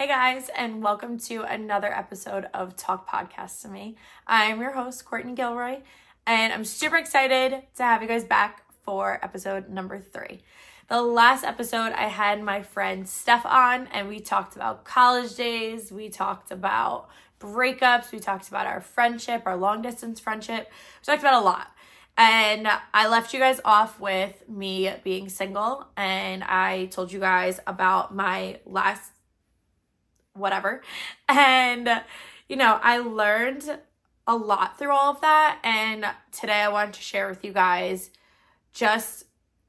Hey guys, and welcome to another episode of Talk Podcast to Me. I'm your host, Courtney Gilroy, and I'm super excited to have you guys back for episode number three. The last episode, I had my friend Steph on, and we talked about college days, we talked about breakups, we talked about our friendship, our long distance friendship, we talked about a lot. And I left you guys off with me being single, and I told you guys about my last whatever. And, you know, I learned a lot through all of that. And today I wanted to share with you guys just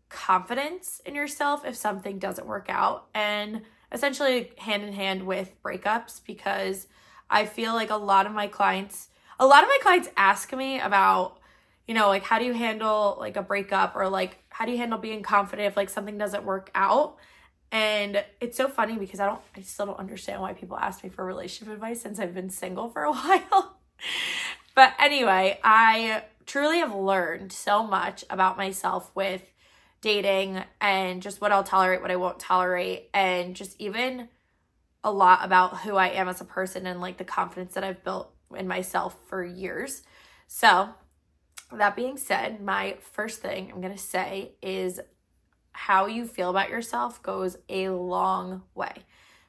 confidence in yourself if something doesn't work out and essentially hand in hand with breakups because I feel like a lot of my clients, a lot of my clients ask me about, you know, like how do you handle like a breakup or like how do you handle being confident if like something doesn't work out? And it's so funny because I don't, I still don't understand why people ask me for relationship advice since I've been single for a while. but anyway, I truly have learned so much about myself with dating and just what I'll tolerate, what I won't tolerate, and just even a lot about who I am as a person and like the confidence that I've built in myself for years. So, that being said, my first thing I'm going to say is how you feel about yourself goes a long way.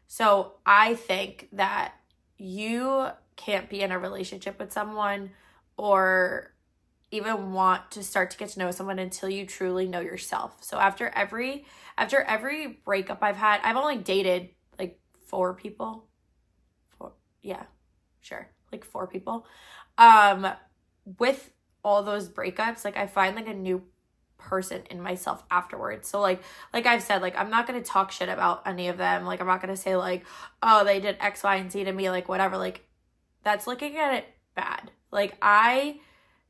So I think that you can't be in a relationship with someone or even want to start to get to know someone until you truly know yourself. So after every after every breakup I've had, I've only dated like four people. Four yeah, sure. Like four people. Um with all those breakups, like I find like a new person in myself afterwards. So like like I've said, like I'm not gonna talk shit about any of them. Like I'm not gonna say like, oh, they did X, Y, and Z to me, like whatever. Like that's looking at it bad. Like I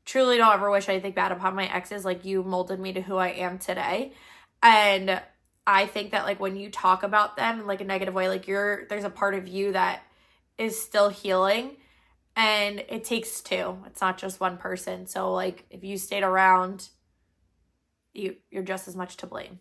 truly don't ever wish anything bad upon my exes. Like you molded me to who I am today. And I think that like when you talk about them in like a negative way, like you're there's a part of you that is still healing and it takes two. It's not just one person. So like if you stayed around you you're just as much to blame.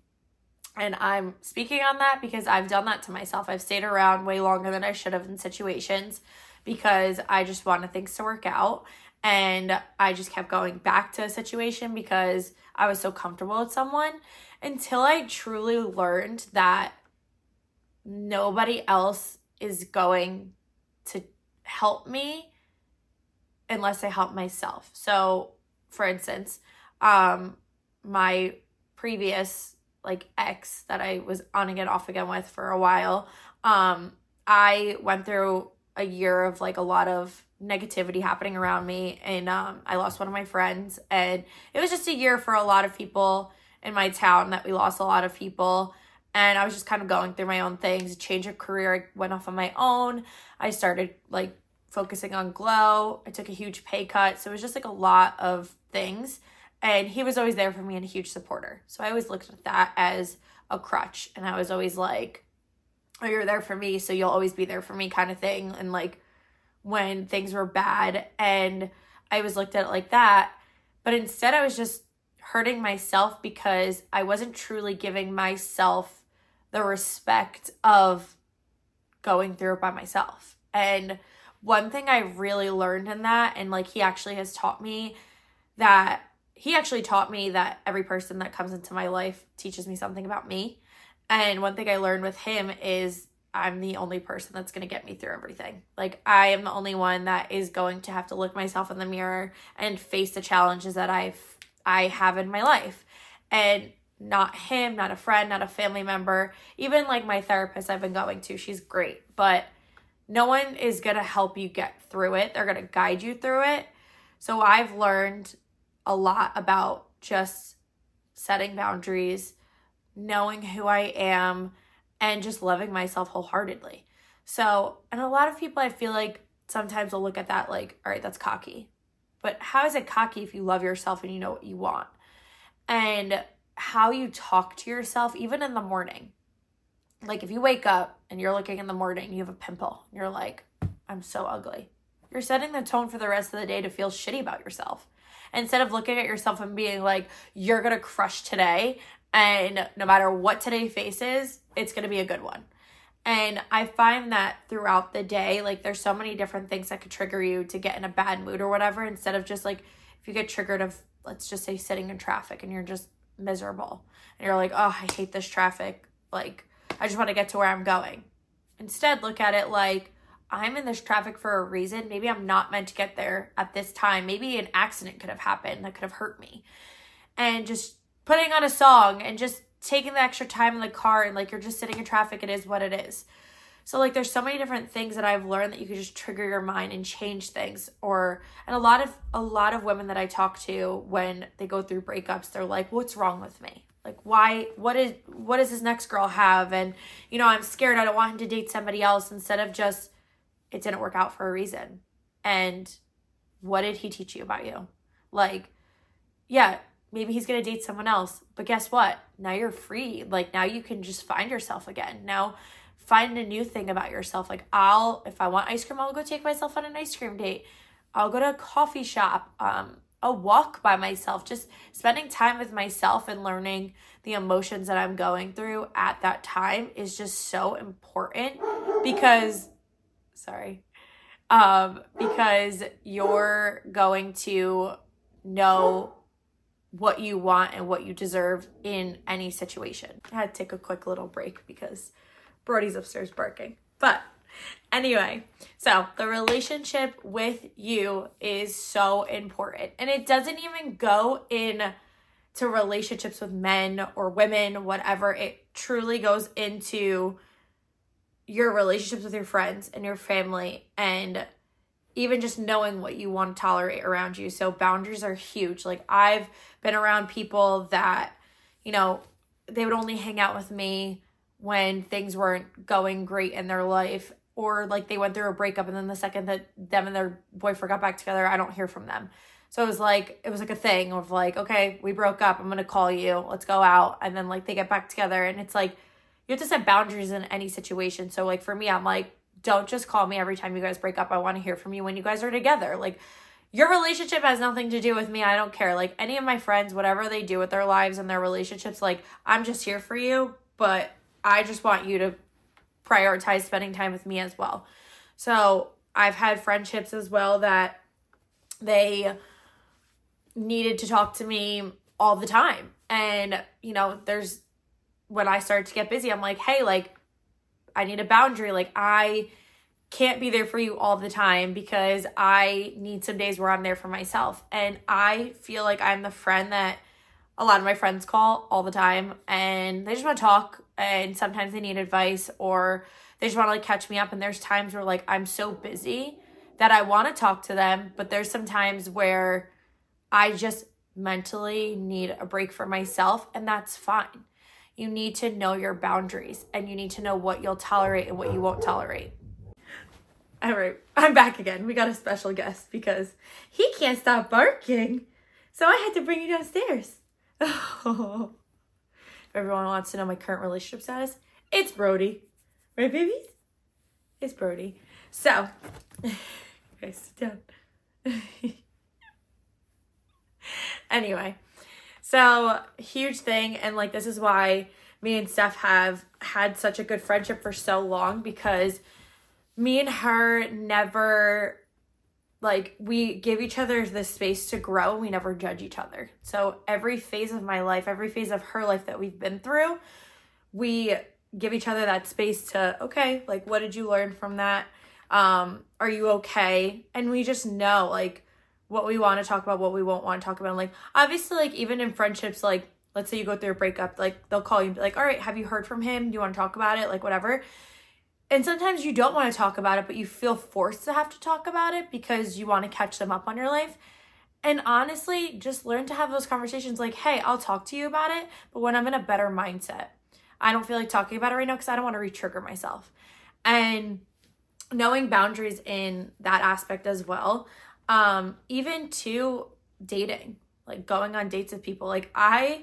And I'm speaking on that because I've done that to myself. I've stayed around way longer than I should have in situations because I just wanted things to work out. And I just kept going back to a situation because I was so comfortable with someone until I truly learned that nobody else is going to help me unless I help myself. So, for instance, um, my previous like ex that I was on again off again with for a while, um, I went through a year of like a lot of negativity happening around me and um, I lost one of my friends and it was just a year for a lot of people in my town that we lost a lot of people and I was just kind of going through my own things, change of career, I went off on my own. I started like focusing on glow. I took a huge pay cut. So it was just like a lot of things and he was always there for me and a huge supporter. So I always looked at that as a crutch. And I was always like, oh, you're there for me, so you'll always be there for me, kind of thing. And like when things were bad, and I was looked at it like that. But instead, I was just hurting myself because I wasn't truly giving myself the respect of going through it by myself. And one thing I really learned in that, and like he actually has taught me that he actually taught me that every person that comes into my life teaches me something about me. And one thing I learned with him is I'm the only person that's going to get me through everything. Like, I am the only one that is going to have to look myself in the mirror and face the challenges that I've I have in my life. And not him, not a friend, not a family member, even like my therapist I've been going to, she's great, but no one is going to help you get through it. They're going to guide you through it. So I've learned a lot about just setting boundaries, knowing who I am, and just loving myself wholeheartedly. So, and a lot of people I feel like sometimes will look at that like, all right, that's cocky. But how is it cocky if you love yourself and you know what you want? And how you talk to yourself, even in the morning. Like if you wake up and you're looking in the morning, you have a pimple, you're like, I'm so ugly. You're setting the tone for the rest of the day to feel shitty about yourself instead of looking at yourself and being like, you're going to crush today. And no matter what today faces, it's going to be a good one. And I find that throughout the day, like there's so many different things that could trigger you to get in a bad mood or whatever, instead of just like if you get triggered of let's just say sitting in traffic and you're just miserable and you're like, oh, I hate this traffic. Like, I just want to get to where I'm going. Instead, look at it like I'm in this traffic for a reason. Maybe I'm not meant to get there at this time. Maybe an accident could have happened that could have hurt me. And just putting on a song and just taking the extra time in the car and like you're just sitting in traffic, it is what it is. So like there's so many different things that I've learned that you could just trigger your mind and change things or and a lot of a lot of women that I talk to when they go through breakups they're like what's wrong with me? Like why what is what does this next girl have and you know I'm scared I don't want him to date somebody else instead of just it didn't work out for a reason. And what did he teach you about you? Like yeah, maybe he's going to date someone else. But guess what? Now you're free. Like now you can just find yourself again. Now find a new thing about yourself. Like I'll if I want ice cream, I'll go take myself on an ice cream date. I'll go to a coffee shop, um, a walk by myself, just spending time with myself and learning the emotions that I'm going through at that time is just so important because sorry. Um, because you're going to know what you want and what you deserve in any situation. I had to take a quick little break because Brody's upstairs barking. But anyway, so the relationship with you is so important. And it doesn't even go in to relationships with men or women, whatever. It truly goes into your relationships with your friends and your family and even just knowing what you want to tolerate around you. So boundaries are huge. Like I've been around people that, you know, they would only hang out with me when things weren't going great in their life or like they went through a breakup and then the second that them and their boyfriend got back together, I don't hear from them. So it was like it was like a thing of like, okay, we broke up, I'm gonna call you, let's go out. And then like they get back together and it's like you have to set boundaries in any situation. So like for me, I'm like, don't just call me every time you guys break up. I want to hear from you when you guys are together. Like your relationship has nothing to do with me. I don't care. Like any of my friends, whatever they do with their lives and their relationships, like I'm just here for you, but I just want you to prioritize spending time with me as well. So I've had friendships as well that they needed to talk to me all the time. And, you know, there's when I started to get busy, I'm like, hey, like, I need a boundary. Like, I can't be there for you all the time because I need some days where I'm there for myself. And I feel like I'm the friend that a lot of my friends call all the time and they just want to talk and sometimes they need advice or they just want to like catch me up and there's times where like I'm so busy that I want to talk to them, but there's some times where I just mentally need a break for myself and that's fine. You need to know your boundaries and you need to know what you'll tolerate and what you won't tolerate. All right, I'm back again. We got a special guest because he can't stop barking. So I had to bring you downstairs. Oh. If everyone wants to know my current relationship status, it's Brody. Right, babies? It's Brody. So, guys, sit down. anyway, so huge thing, and like this is why me and Steph have had such a good friendship for so long because me and her never like we give each other the space to grow we never judge each other. So every phase of my life every phase of her life that we've been through we give each other that space to okay like what did you learn from that? Um are you okay? And we just know like what we want to talk about, what we won't want to talk about. like obviously, like even in friendships, like let's say you go through a breakup, like they'll call you and be like, all right, have you heard from him? Do you want to talk about it? Like whatever. And sometimes you don't want to talk about it, but you feel forced to have to talk about it because you want to catch them up on your life. And honestly, just learn to have those conversations like, hey, I'll talk to you about it, but when I'm in a better mindset. I don't feel like talking about it right now because I don't want to re trigger myself. And knowing boundaries in that aspect as well um even to dating like going on dates with people. Like i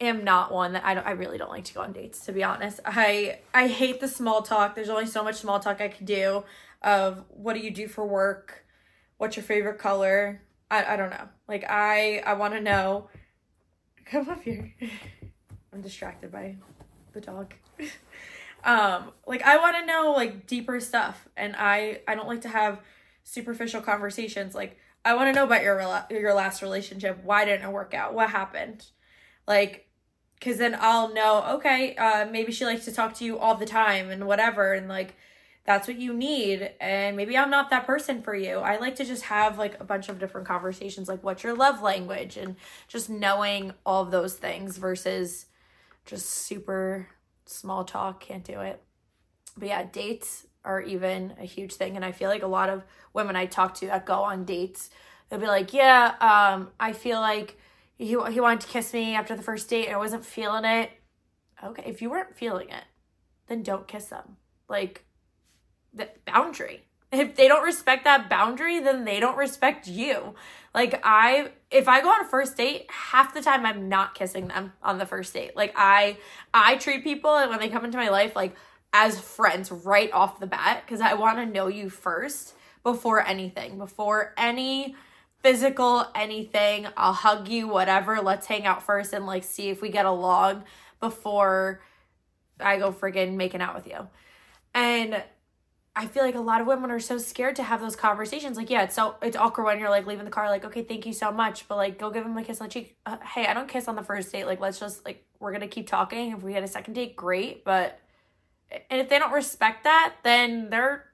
am not one that i don't i really don't like to go on dates to be honest. I i hate the small talk. There's only so much small talk i could do of what do you do for work? What's your favorite color? I, I don't know. Like i i want to know. Come up here. I'm distracted by the dog. Um, like I want to know like deeper stuff, and I I don't like to have superficial conversations. Like I want to know about your rela- your last relationship. Why didn't it work out? What happened? Like, because then I'll know. Okay, uh, maybe she likes to talk to you all the time and whatever, and like that's what you need and maybe i'm not that person for you i like to just have like a bunch of different conversations like what's your love language and just knowing all those things versus just super small talk can't do it but yeah dates are even a huge thing and i feel like a lot of women i talk to that go on dates they'll be like yeah um i feel like he, he wanted to kiss me after the first date and i wasn't feeling it okay if you weren't feeling it then don't kiss them like the boundary. If they don't respect that boundary, then they don't respect you. Like I if I go on a first date, half the time I'm not kissing them on the first date. Like I I treat people and when they come into my life like as friends right off the bat cuz I want to know you first before anything, before any physical anything. I'll hug you, whatever. Let's hang out first and like see if we get along before I go friggin' making out with you. And I feel like a lot of women are so scared to have those conversations. Like, yeah, it's so it's awkward when you're like leaving the car, like, okay, thank you so much, but like, go give him a kiss on the cheek. Uh, hey, I don't kiss on the first date. Like, let's just like we're gonna keep talking. If we had a second date, great. But and if they don't respect that, then they're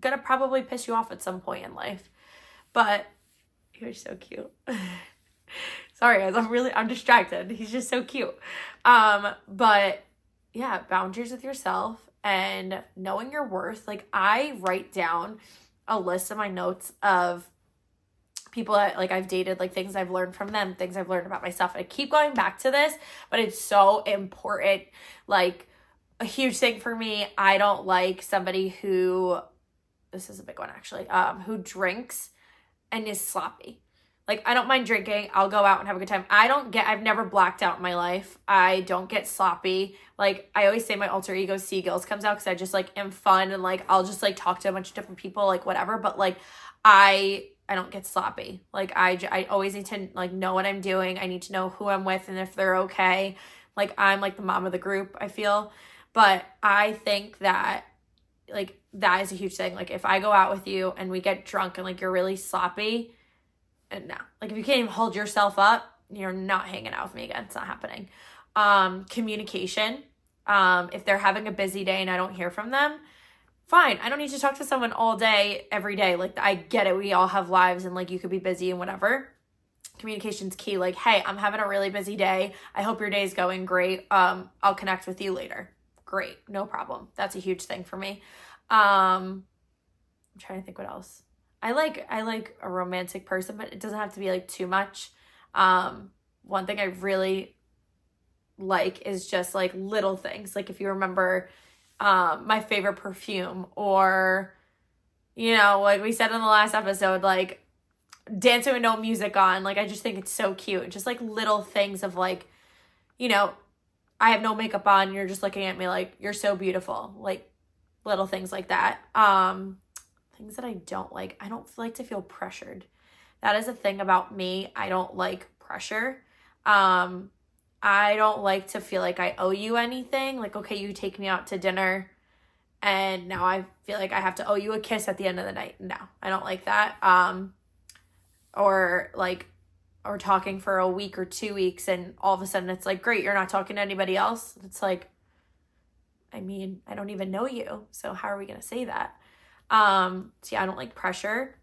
gonna probably piss you off at some point in life. But you're so cute. Sorry, guys, I'm really I'm distracted. He's just so cute. Um, but yeah, boundaries with yourself and knowing your worth. Like I write down a list of my notes of people that like I've dated, like things I've learned from them, things I've learned about myself. I keep going back to this, but it's so important. Like a huge thing for me, I don't like somebody who this is a big one actually, um, who drinks and is sloppy. Like I don't mind drinking. I'll go out and have a good time. I don't get I've never blacked out in my life. I don't get sloppy. Like I always say my alter ego seagulls comes out cuz I just like am fun and like I'll just like talk to a bunch of different people like whatever, but like I I don't get sloppy. Like I I always need to like know what I'm doing. I need to know who I'm with and if they're okay. Like I'm like the mom of the group, I feel. But I think that like that is a huge thing. Like if I go out with you and we get drunk and like you're really sloppy, and no. Like if you can't even hold yourself up you're not hanging out with me again. It's not happening. Um communication. Um if they're having a busy day and i don't hear from them fine. I don't need to talk to someone all day every day. Like i get it. We all have lives and like you could be busy and whatever. Communication's key. Like hey i'm having a really busy day. I hope your day is going great. Um i'll connect with you later great no problem that's a huge thing for me um i'm trying to think what else I like I like a romantic person, but it doesn't have to be like too much. Um, one thing I really like is just like little things. Like if you remember um my favorite perfume or you know, like we said in the last episode, like dancing with no music on. Like I just think it's so cute. Just like little things of like, you know, I have no makeup on, you're just looking at me like you're so beautiful. Like little things like that. Um things that I don't like. I don't like to feel pressured. That is a thing about me. I don't like pressure. Um, I don't like to feel like I owe you anything. Like, okay, you take me out to dinner and now I feel like I have to owe you a kiss at the end of the night. No, I don't like that. Um, or like, or talking for a week or two weeks and all of a sudden it's like, great, you're not talking to anybody else. It's like, I mean, I don't even know you. So how are we going to say that? Um, so yeah, I don't like pressure.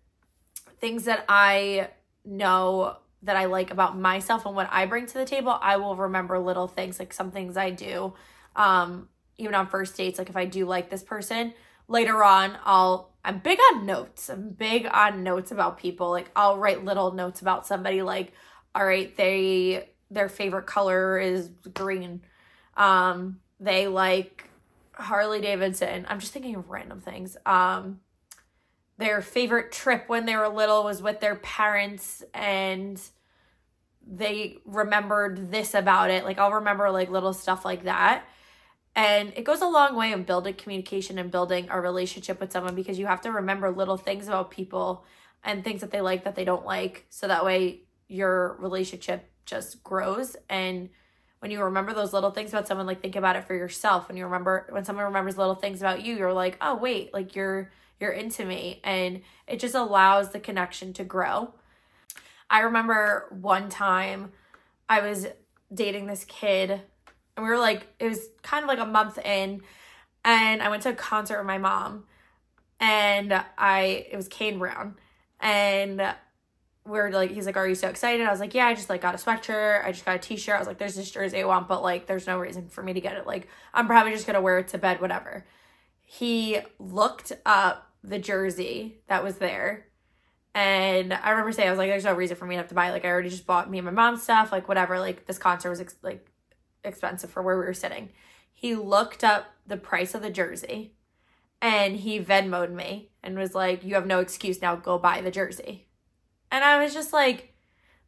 Things that I know that I like about myself and what I bring to the table, I will remember little things like some things I do. Um, even on first dates, like if I do like this person, later on I'll I'm big on notes. I'm big on notes about people. Like I'll write little notes about somebody like, all right, they their favorite color is green. Um, they like Harley Davidson. I'm just thinking of random things. Um, their favorite trip when they were little was with their parents and they remembered this about it. Like I'll remember like little stuff like that. And it goes a long way in building communication and building a relationship with someone because you have to remember little things about people and things that they like that they don't like. So that way your relationship just grows and when you remember those little things about someone, like think about it for yourself. When you remember when someone remembers little things about you, you're like, oh wait, like you're you're into me. And it just allows the connection to grow. I remember one time I was dating this kid and we were like, it was kind of like a month in, and I went to a concert with my mom and I it was Kane Brown. And we're like, he's like, Are you so excited? I was like, Yeah, I just like got a sweatshirt. I just got a t shirt. I was like, There's this jersey I want, but like, there's no reason for me to get it. Like, I'm probably just gonna wear it to bed, whatever. He looked up the jersey that was there. And I remember saying, I was like, There's no reason for me to have to buy. It. Like, I already just bought me and my mom stuff, like, whatever. Like, this concert was ex- like expensive for where we were sitting. He looked up the price of the jersey and he Venmoed me and was like, You have no excuse now, go buy the jersey. And I was just like,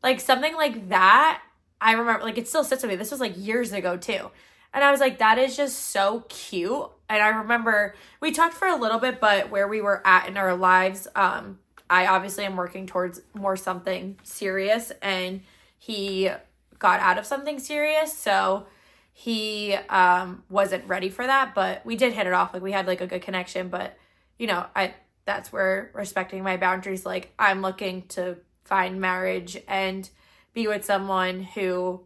like something like that. I remember, like, it still sits with me. This was like years ago, too. And I was like, that is just so cute. And I remember we talked for a little bit, but where we were at in our lives, um, I obviously am working towards more something serious, and he got out of something serious. So he um, wasn't ready for that, but we did hit it off. Like, we had like a good connection, but you know, I that's where respecting my boundaries like i'm looking to find marriage and be with someone who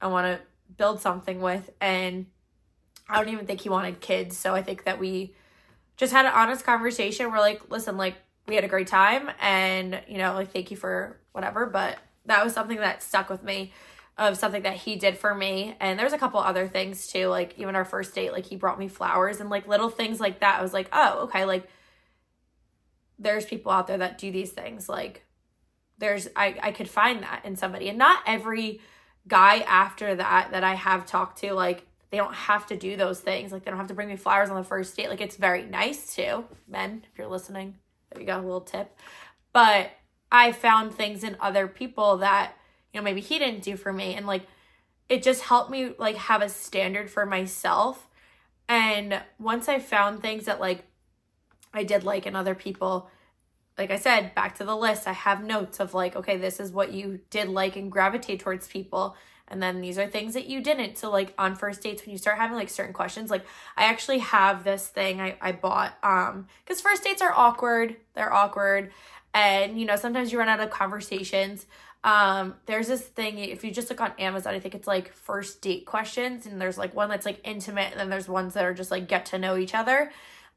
i want to build something with and i don't even think he wanted kids so i think that we just had an honest conversation we're like listen like we had a great time and you know like thank you for whatever but that was something that stuck with me of something that he did for me. And there's a couple other things too like even our first date like he brought me flowers and like little things like that. I was like oh okay like there's people out there that do these things. Like there's I I could find that in somebody. And not every guy after that that I have talked to like they don't have to do those things. Like they don't have to bring me flowers on the first date. Like it's very nice too. men if you're listening there you go a little tip. But I found things in other people that you know maybe he didn't do for me and like it just helped me like have a standard for myself and once I found things that like I did like in other people. Like I said, back to the list, I have notes of like, okay, this is what you did like and gravitate towards people. And then these are things that you didn't. So like on first dates, when you start having like certain questions, like I actually have this thing I, I bought. Um, because first dates are awkward. They're awkward. And you know, sometimes you run out of conversations. Um, there's this thing if you just look on Amazon, I think it's like first date questions, and there's like one that's like intimate, and then there's ones that are just like get to know each other.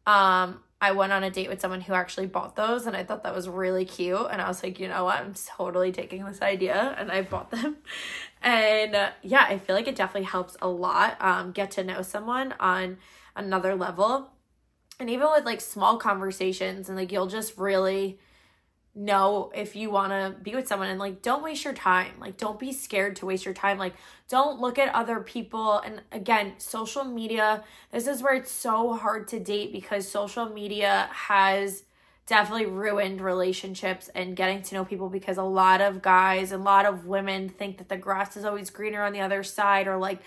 Um, I went on a date with someone who actually bought those and I thought that was really cute. And I was like, you know what? I'm totally taking this idea and I bought them. And uh, yeah, I feel like it definitely helps a lot um, get to know someone on another level. And even with like small conversations, and like you'll just really know if you want to be with someone and like don't waste your time. Like don't be scared to waste your time. Like don't look at other people. And again social media this is where it's so hard to date because social media has definitely ruined relationships and getting to know people because a lot of guys and a lot of women think that the grass is always greener on the other side or like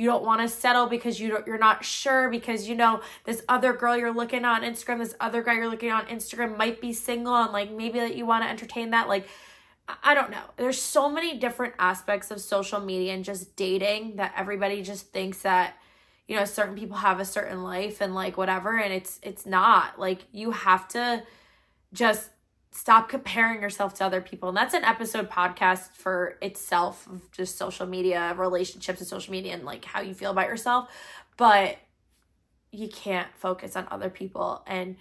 you don't want to settle because you you're not sure because you know this other girl you're looking on Instagram, this other guy you're looking on Instagram might be single and like maybe that you want to entertain that like I don't know. There's so many different aspects of social media and just dating that everybody just thinks that you know certain people have a certain life and like whatever and it's it's not. Like you have to just stop comparing yourself to other people. And that's an episode podcast for itself just social media, relationships and social media and like how you feel about yourself. But you can't focus on other people and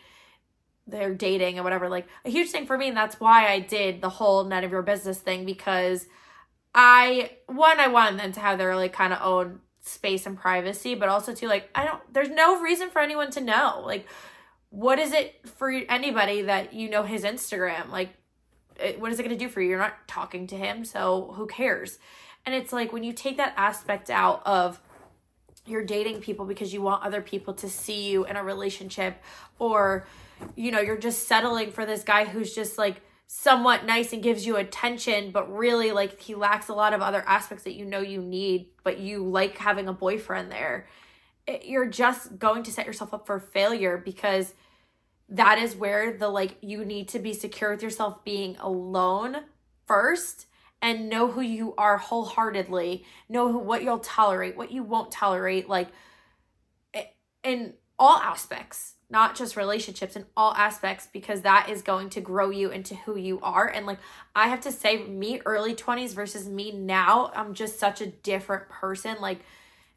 their dating and whatever. Like a huge thing for me, and that's why I did the whole none of your business thing because I one, I wanted them to have their like kind of own space and privacy, but also to like I don't there's no reason for anyone to know. Like what is it for anybody that you know his Instagram? Like, it, what is it going to do for you? You're not talking to him, so who cares? And it's like when you take that aspect out of you're dating people because you want other people to see you in a relationship, or you know, you're just settling for this guy who's just like somewhat nice and gives you attention, but really like he lacks a lot of other aspects that you know you need, but you like having a boyfriend there you're just going to set yourself up for failure because that is where the like you need to be secure with yourself being alone first and know who you are wholeheartedly. Know who, what you'll tolerate, what you won't tolerate, like in all aspects, not just relationships, in all aspects, because that is going to grow you into who you are. And like, I have to say, me early 20s versus me now, I'm just such a different person. Like,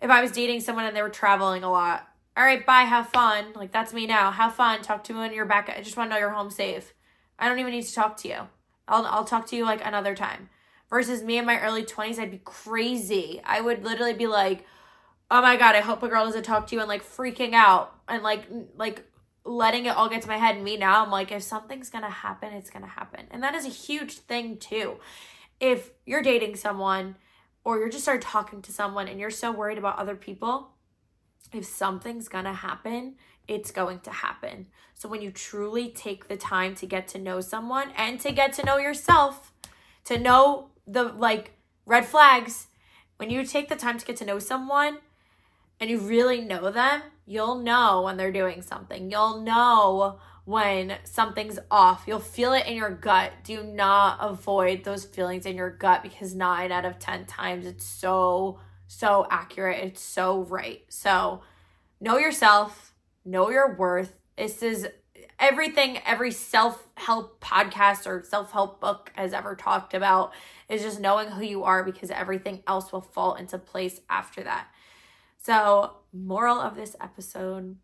if I was dating someone and they were traveling a lot, all right, bye, have fun. Like, that's me now. Have fun. Talk to me when you're back. I just want to know you're home safe. I don't even need to talk to you. I'll, I'll talk to you like another time. Versus me in my early 20s, I'd be crazy. I would literally be like, oh my god, I hope a girl doesn't talk to you and like freaking out and like like letting it all get to my head. And me now, I'm like, if something's gonna happen, it's gonna happen. And that is a huge thing too. If you're dating someone or you're just started talking to someone and you're so worried about other people, if something's gonna happen, it's going to happen. So when you truly take the time to get to know someone and to get to know yourself, to know the like red flags, when you take the time to get to know someone, and you really know them, you'll know when they're doing something. You'll know when something's off. You'll feel it in your gut. Do not avoid those feelings in your gut because nine out of 10 times it's so, so accurate. It's so right. So know yourself, know your worth. This is everything every self help podcast or self help book has ever talked about is just knowing who you are because everything else will fall into place after that. So, moral of this episode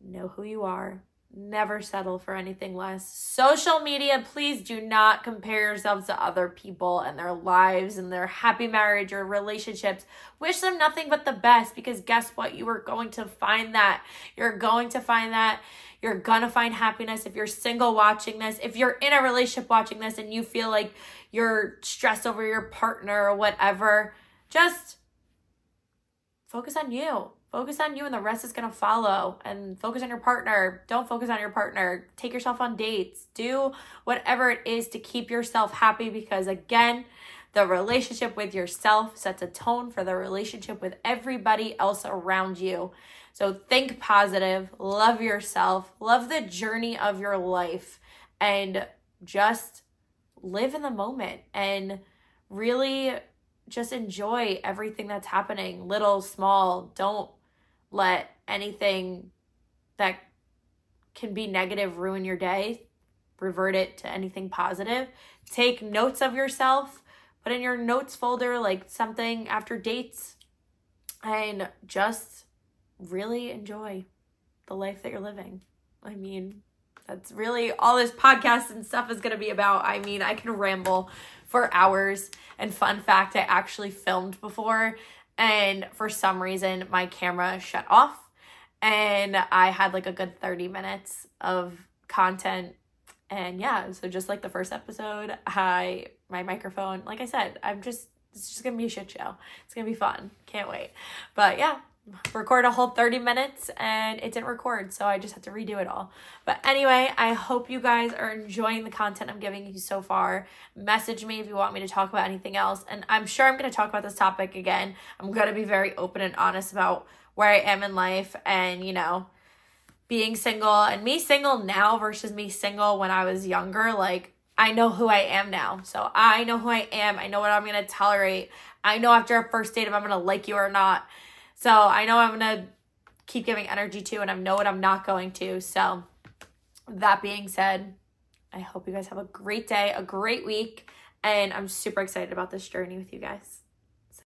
know who you are. Never settle for anything less. Social media, please do not compare yourselves to other people and their lives and their happy marriage or relationships. Wish them nothing but the best because guess what? You are going to find that. You're going to find that. You're gonna find happiness if you're single watching this. If you're in a relationship watching this and you feel like you're stressed over your partner or whatever, just focus on you. Focus on you, and the rest is going to follow. And focus on your partner. Don't focus on your partner. Take yourself on dates. Do whatever it is to keep yourself happy because, again, the relationship with yourself sets a tone for the relationship with everybody else around you. So think positive, love yourself, love the journey of your life, and just live in the moment and really just enjoy everything that's happening, little, small. Don't let anything that can be negative ruin your day. Revert it to anything positive. Take notes of yourself, put in your notes folder like something after dates, and just really enjoy the life that you're living. I mean, that's really all this podcast and stuff is going to be about. I mean, I can ramble for hours. And fun fact, I actually filmed before, and for some reason, my camera shut off. And I had like a good 30 minutes of content. And yeah, so just like the first episode, I my microphone, like I said, I'm just it's just gonna be a shit show. It's gonna be fun. Can't wait. But yeah, record a whole 30 minutes and it didn't record so i just had to redo it all but anyway i hope you guys are enjoying the content i'm giving you so far message me if you want me to talk about anything else and i'm sure i'm going to talk about this topic again i'm going to be very open and honest about where i am in life and you know being single and me single now versus me single when i was younger like I know who I am now. So I know who I am. I know what I'm going to tolerate. I know after a first date if I'm going to like you or not. So I know I'm going to keep giving energy to, and I know what I'm not going to. So that being said, I hope you guys have a great day, a great week, and I'm super excited about this journey with you guys.